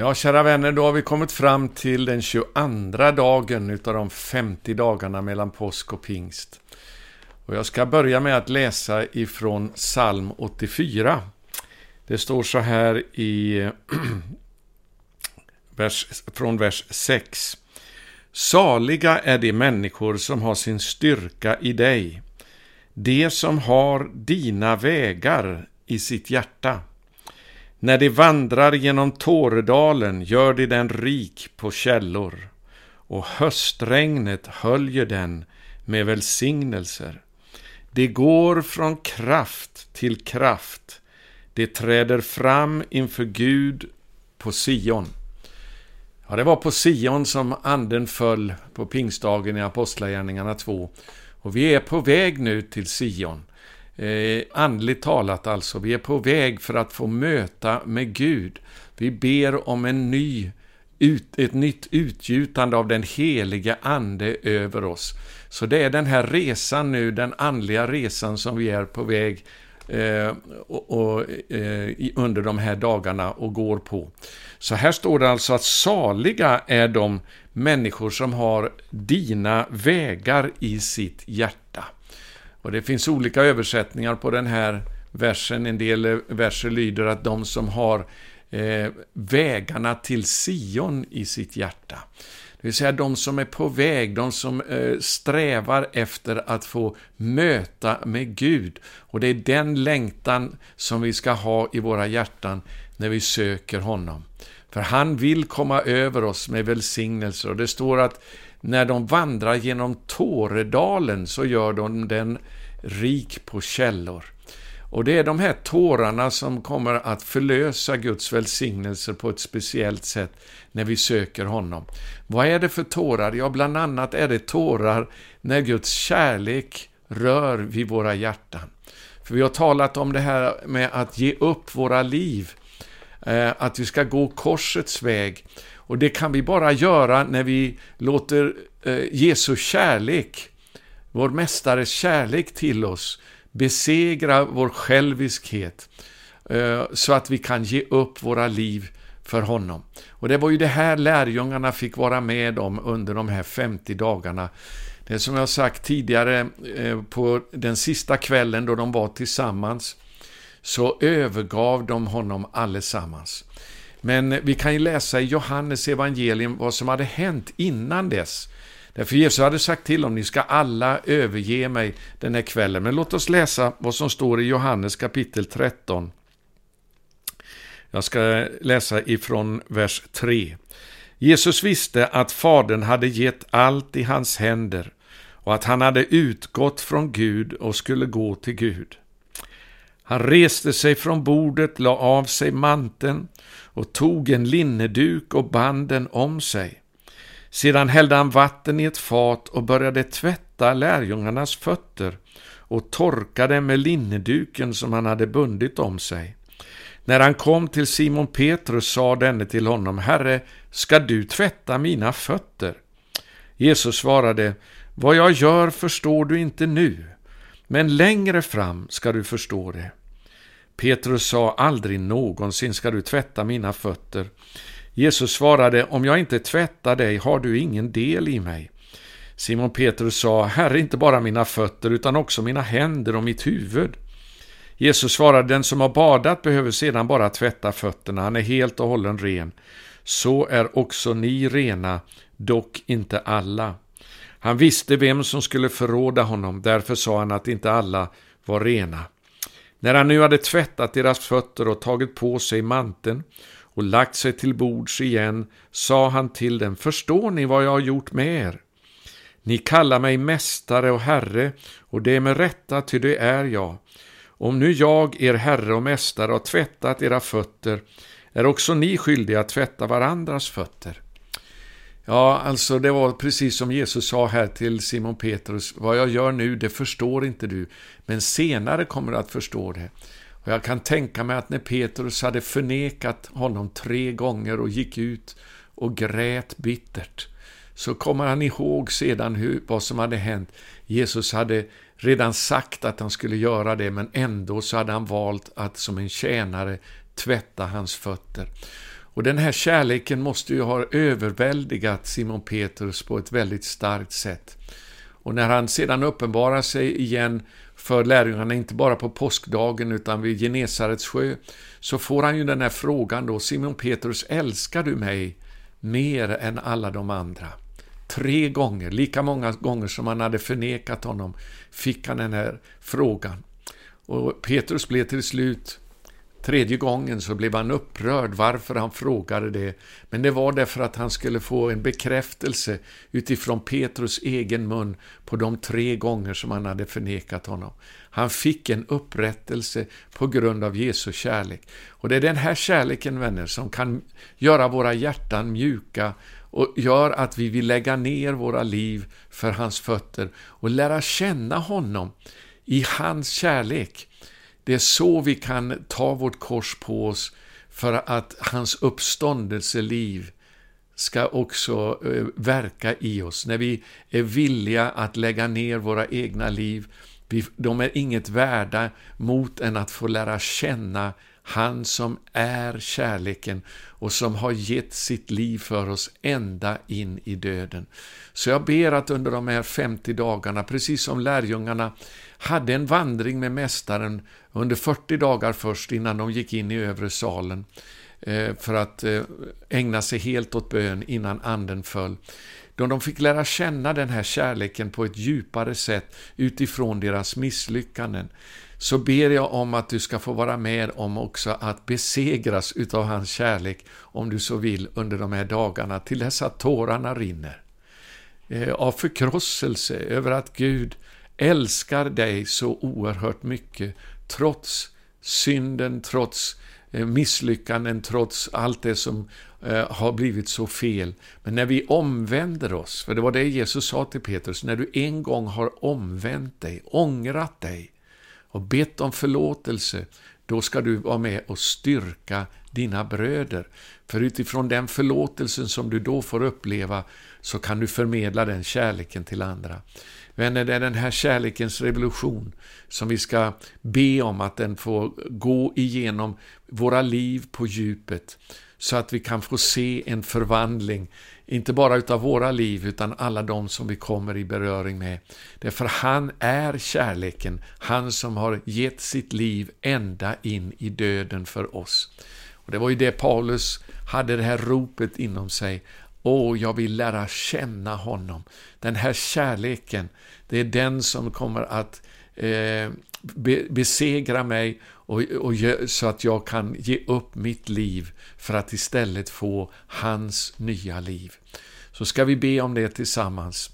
Ja, kära vänner, då har vi kommit fram till den 22 dagen utav de 50 dagarna mellan påsk och pingst. Och jag ska börja med att läsa ifrån psalm 84. Det står så här i vers, från vers 6. Saliga är de människor som har sin styrka i dig, de som har dina vägar i sitt hjärta. När de vandrar genom Tåredalen gör de den rik på källor, och höstregnet höljer den med välsignelser. De går från kraft till kraft. De träder fram inför Gud på Sion. Ja, det var på Sion som anden föll på pingstdagen i Apostlagärningarna 2. Och vi är på väg nu till Sion. Eh, andligt talat alltså. Vi är på väg för att få möta med Gud. Vi ber om en ny, ut, ett nytt utgjutande av den heliga Ande över oss. Så det är den här resan nu, den andliga resan som vi är på väg eh, och, och eh, under de här dagarna och går på. Så här står det alltså att saliga är de människor som har dina vägar i sitt hjärta. Och det finns olika översättningar på den här versen. En del verser lyder att de som har eh, vägarna till Sion i sitt hjärta. Det vill säga de som är på väg, de som eh, strävar efter att få möta med Gud. Och det är den längtan som vi ska ha i våra hjärtan när vi söker honom. För han vill komma över oss med välsignelser och det står att när de vandrar genom Tåredalen så gör de den rik på källor. Och det är de här tårarna som kommer att förlösa Guds välsignelser på ett speciellt sätt när vi söker honom. Vad är det för tårar? Ja, bland annat är det tårar när Guds kärlek rör vid våra hjärtan. För vi har talat om det här med att ge upp våra liv, eh, att vi ska gå korsets väg. Och det kan vi bara göra när vi låter eh, Jesu kärlek, vår Mästares kärlek till oss, besegra vår själviskhet, eh, så att vi kan ge upp våra liv för honom. Och det var ju det här lärjungarna fick vara med om under de här 50 dagarna. Det är som jag sagt tidigare, eh, på den sista kvällen då de var tillsammans, så övergav de honom allesammans. Men vi kan ju läsa i Johannes evangelium vad som hade hänt innan dess. Därför Jesus hade sagt till dem, ni ska alla överge mig den här kvällen. Men låt oss läsa vad som står i Johannes kapitel 13. Jag ska läsa ifrån vers 3. Jesus visste att Fadern hade gett allt i hans händer och att han hade utgått från Gud och skulle gå till Gud. Han reste sig från bordet, la av sig manteln och tog en linneduk och banden om sig. Sedan hällde han vatten i ett fat och började tvätta lärjungarnas fötter och torkade med linneduken som han hade bundit om sig. När han kom till Simon Petrus sa denne till honom, Herre, ska du tvätta mina fötter? Jesus svarade, Vad jag gör förstår du inte nu, men längre fram ska du förstå det. Petrus sa, aldrig någonsin ska du tvätta mina fötter. Jesus svarade, om jag inte tvättar dig har du ingen del i mig. Simon Petrus sa, Herre, inte bara mina fötter utan också mina händer och mitt huvud. Jesus svarade, den som har badat behöver sedan bara tvätta fötterna, han är helt och hållen ren. Så är också ni rena, dock inte alla. Han visste vem som skulle förråda honom, därför sa han att inte alla var rena. När han nu hade tvättat deras fötter och tagit på sig manteln och lagt sig till bords igen, sa han till dem, förstår ni vad jag har gjort med er? Ni kallar mig mästare och herre, och det är med rätta, ty det är jag. Om nu jag, er herre och mästare, har tvättat era fötter, är också ni skyldiga att tvätta varandras fötter. Ja, alltså det var precis som Jesus sa här till Simon Petrus, vad jag gör nu, det förstår inte du, men senare kommer du att förstå det. Och jag kan tänka mig att när Petrus hade förnekat honom tre gånger och gick ut och grät bittert, så kommer han ihåg sedan hur, vad som hade hänt. Jesus hade redan sagt att han skulle göra det, men ändå så hade han valt att som en tjänare tvätta hans fötter. Och den här kärleken måste ju ha överväldigat Simon Petrus på ett väldigt starkt sätt. Och när han sedan uppenbarar sig igen för lärjungarna, inte bara på påskdagen utan vid Genesarets sjö, så får han ju den här frågan då, Simon Petrus, älskar du mig mer än alla de andra? Tre gånger, lika många gånger som han hade förnekat honom, fick han den här frågan. Och Petrus blev till slut Tredje gången så blev han upprörd varför han frågade det, men det var därför att han skulle få en bekräftelse utifrån Petrus egen mun på de tre gånger som han hade förnekat honom. Han fick en upprättelse på grund av Jesu kärlek. Och det är den här kärleken, vänner, som kan göra våra hjärtan mjuka och gör att vi vill lägga ner våra liv för hans fötter och lära känna honom i hans kärlek. Det är så vi kan ta vårt kors på oss för att hans uppståndelseliv ska också eh, verka i oss. När vi är villiga att lägga ner våra egna liv, de är inget värda mot än att få lära känna han som är kärleken och som har gett sitt liv för oss ända in i döden. Så jag ber att under de här 50 dagarna, precis som lärjungarna hade en vandring med Mästaren under 40 dagar först innan de gick in i övre salen eh, för att eh, ägna sig helt åt bön innan anden föll. Då de fick lära känna den här kärleken på ett djupare sätt utifrån deras misslyckanden, så ber jag om att du ska få vara med om också att besegras utav hans kärlek, om du så vill, under de här dagarna, till dess att tårarna rinner. Eh, av förkrosselse över att Gud älskar dig så oerhört mycket, trots synden, trots eh, misslyckanden, trots allt det som eh, har blivit så fel. Men när vi omvänder oss, för det var det Jesus sa till Petrus, när du en gång har omvänt dig, ångrat dig och bett om förlåtelse, då ska du vara med och styrka dina bröder. För utifrån den förlåtelsen som du då får uppleva så kan du förmedla den kärleken till andra. Vänner, det är den här kärlekens revolution som vi ska be om att den får gå igenom våra liv på djupet så att vi kan få se en förvandling, inte bara utav våra liv utan alla de som vi kommer i beröring med. Därför han är kärleken, han som har gett sitt liv ända in i döden för oss. Och Det var ju det Paulus hade det här ropet inom sig, Åh, jag vill lära känna honom. Den här kärleken, det är den som kommer att eh, be, besegra mig och, och, så att jag kan ge upp mitt liv för att istället få hans nya liv. Så ska vi be om det tillsammans.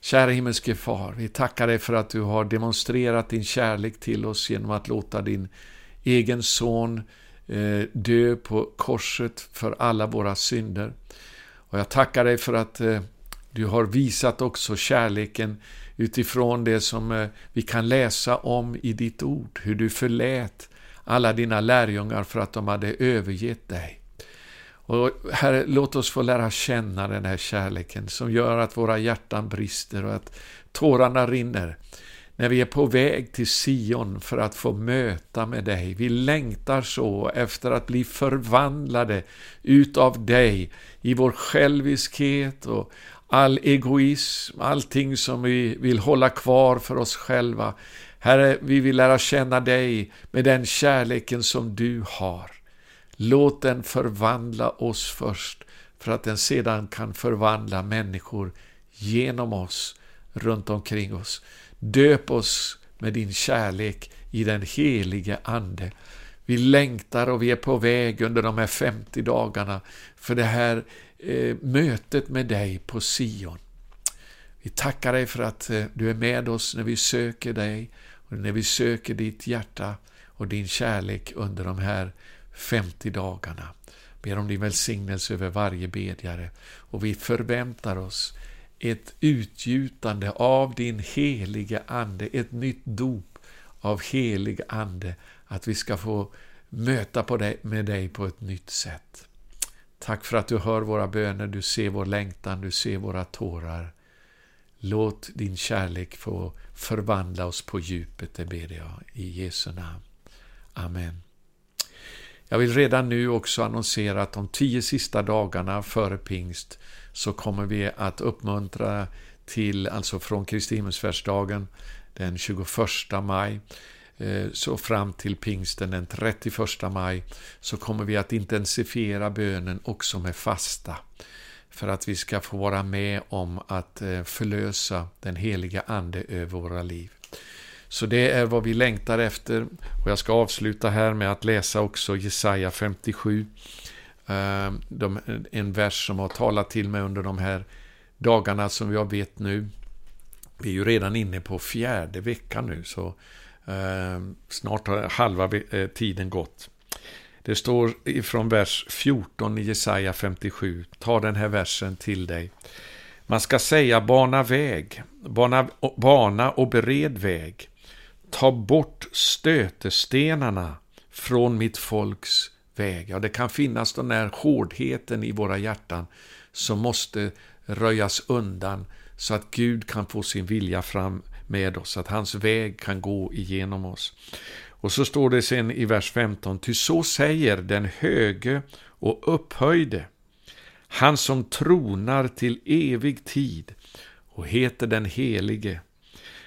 Kära himmelske Far, vi tackar dig för att du har demonstrerat din kärlek till oss genom att låta din egen son eh, dö på korset för alla våra synder. Och jag tackar dig för att eh, du har visat också kärleken utifrån det som eh, vi kan läsa om i ditt ord, hur du förlät alla dina lärjungar för att de hade övergett dig. Och Herre, låt oss få lära känna den här kärleken som gör att våra hjärtan brister och att tårarna rinner när vi är på väg till Sion för att få möta med dig. Vi längtar så efter att bli förvandlade utav dig i vår själviskhet och all egoism, allting som vi vill hålla kvar för oss själva. Herre, vi vill lära känna dig med den kärleken som du har. Låt den förvandla oss först, för att den sedan kan förvandla människor genom oss, runt omkring oss. Döp oss med din kärlek i den helige Ande. Vi längtar och vi är på väg under de här 50 dagarna för det här eh, mötet med dig på Sion. Vi tackar dig för att eh, du är med oss när vi söker dig och när vi söker ditt hjärta och din kärlek under de här 50 dagarna. Ber om din välsignelse över varje bedjare och vi förväntar oss ett utgjutande av din helige Ande, ett nytt dop av helig Ande, att vi ska få möta på dig, med dig på ett nytt sätt. Tack för att du hör våra böner, du ser vår längtan, du ser våra tårar. Låt din kärlek få förvandla oss på djupet, det ber jag i Jesu namn. Amen. Jag vill redan nu också annonsera att de tio sista dagarna före pingst så kommer vi att uppmuntra till, alltså från Kristi himmelsfärdsdagen den 21 maj, Eh, så fram till pingsten den 31 maj, så kommer vi att intensifiera bönen också med fasta. För att vi ska få vara med om att eh, förlösa den heliga Ande över våra liv. Så det är vad vi längtar efter. Och jag ska avsluta här med att läsa också Jesaja 57. Ehm, en vers som har talat till mig under de här dagarna som jag vet nu. Vi är ju redan inne på fjärde veckan nu, så Ehm, snart har halva eh, tiden gått. Det står ifrån vers 14 i Jesaja 57. Ta den här versen till dig. Man ska säga bana väg, bana, bana och bered väg. Ta bort stötestenarna från mitt folks väg. Ja, det kan finnas den här hårdheten i våra hjärtan som måste röjas undan så att Gud kan få sin vilja fram med oss, att hans väg kan gå igenom oss. Och så står det sen i vers 15, ty så säger den höge och upphöjde, han som tronar till evig tid och heter den helige.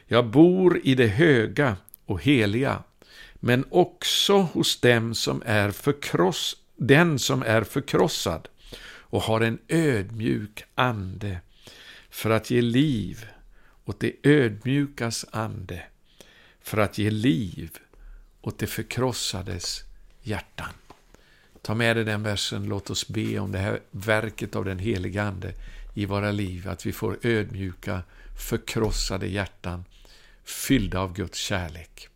Jag bor i det höga och heliga, men också hos dem som är förkross, den som är förkrossad och har en ödmjuk ande för att ge liv åt det ödmjukas ande, för att ge liv åt det förkrossades hjärtan. Ta med dig den versen, låt oss be om det här verket av den heliga Ande i våra liv, att vi får ödmjuka, förkrossade hjärtan, fyllda av Guds kärlek.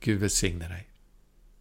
Gud välsigne dig.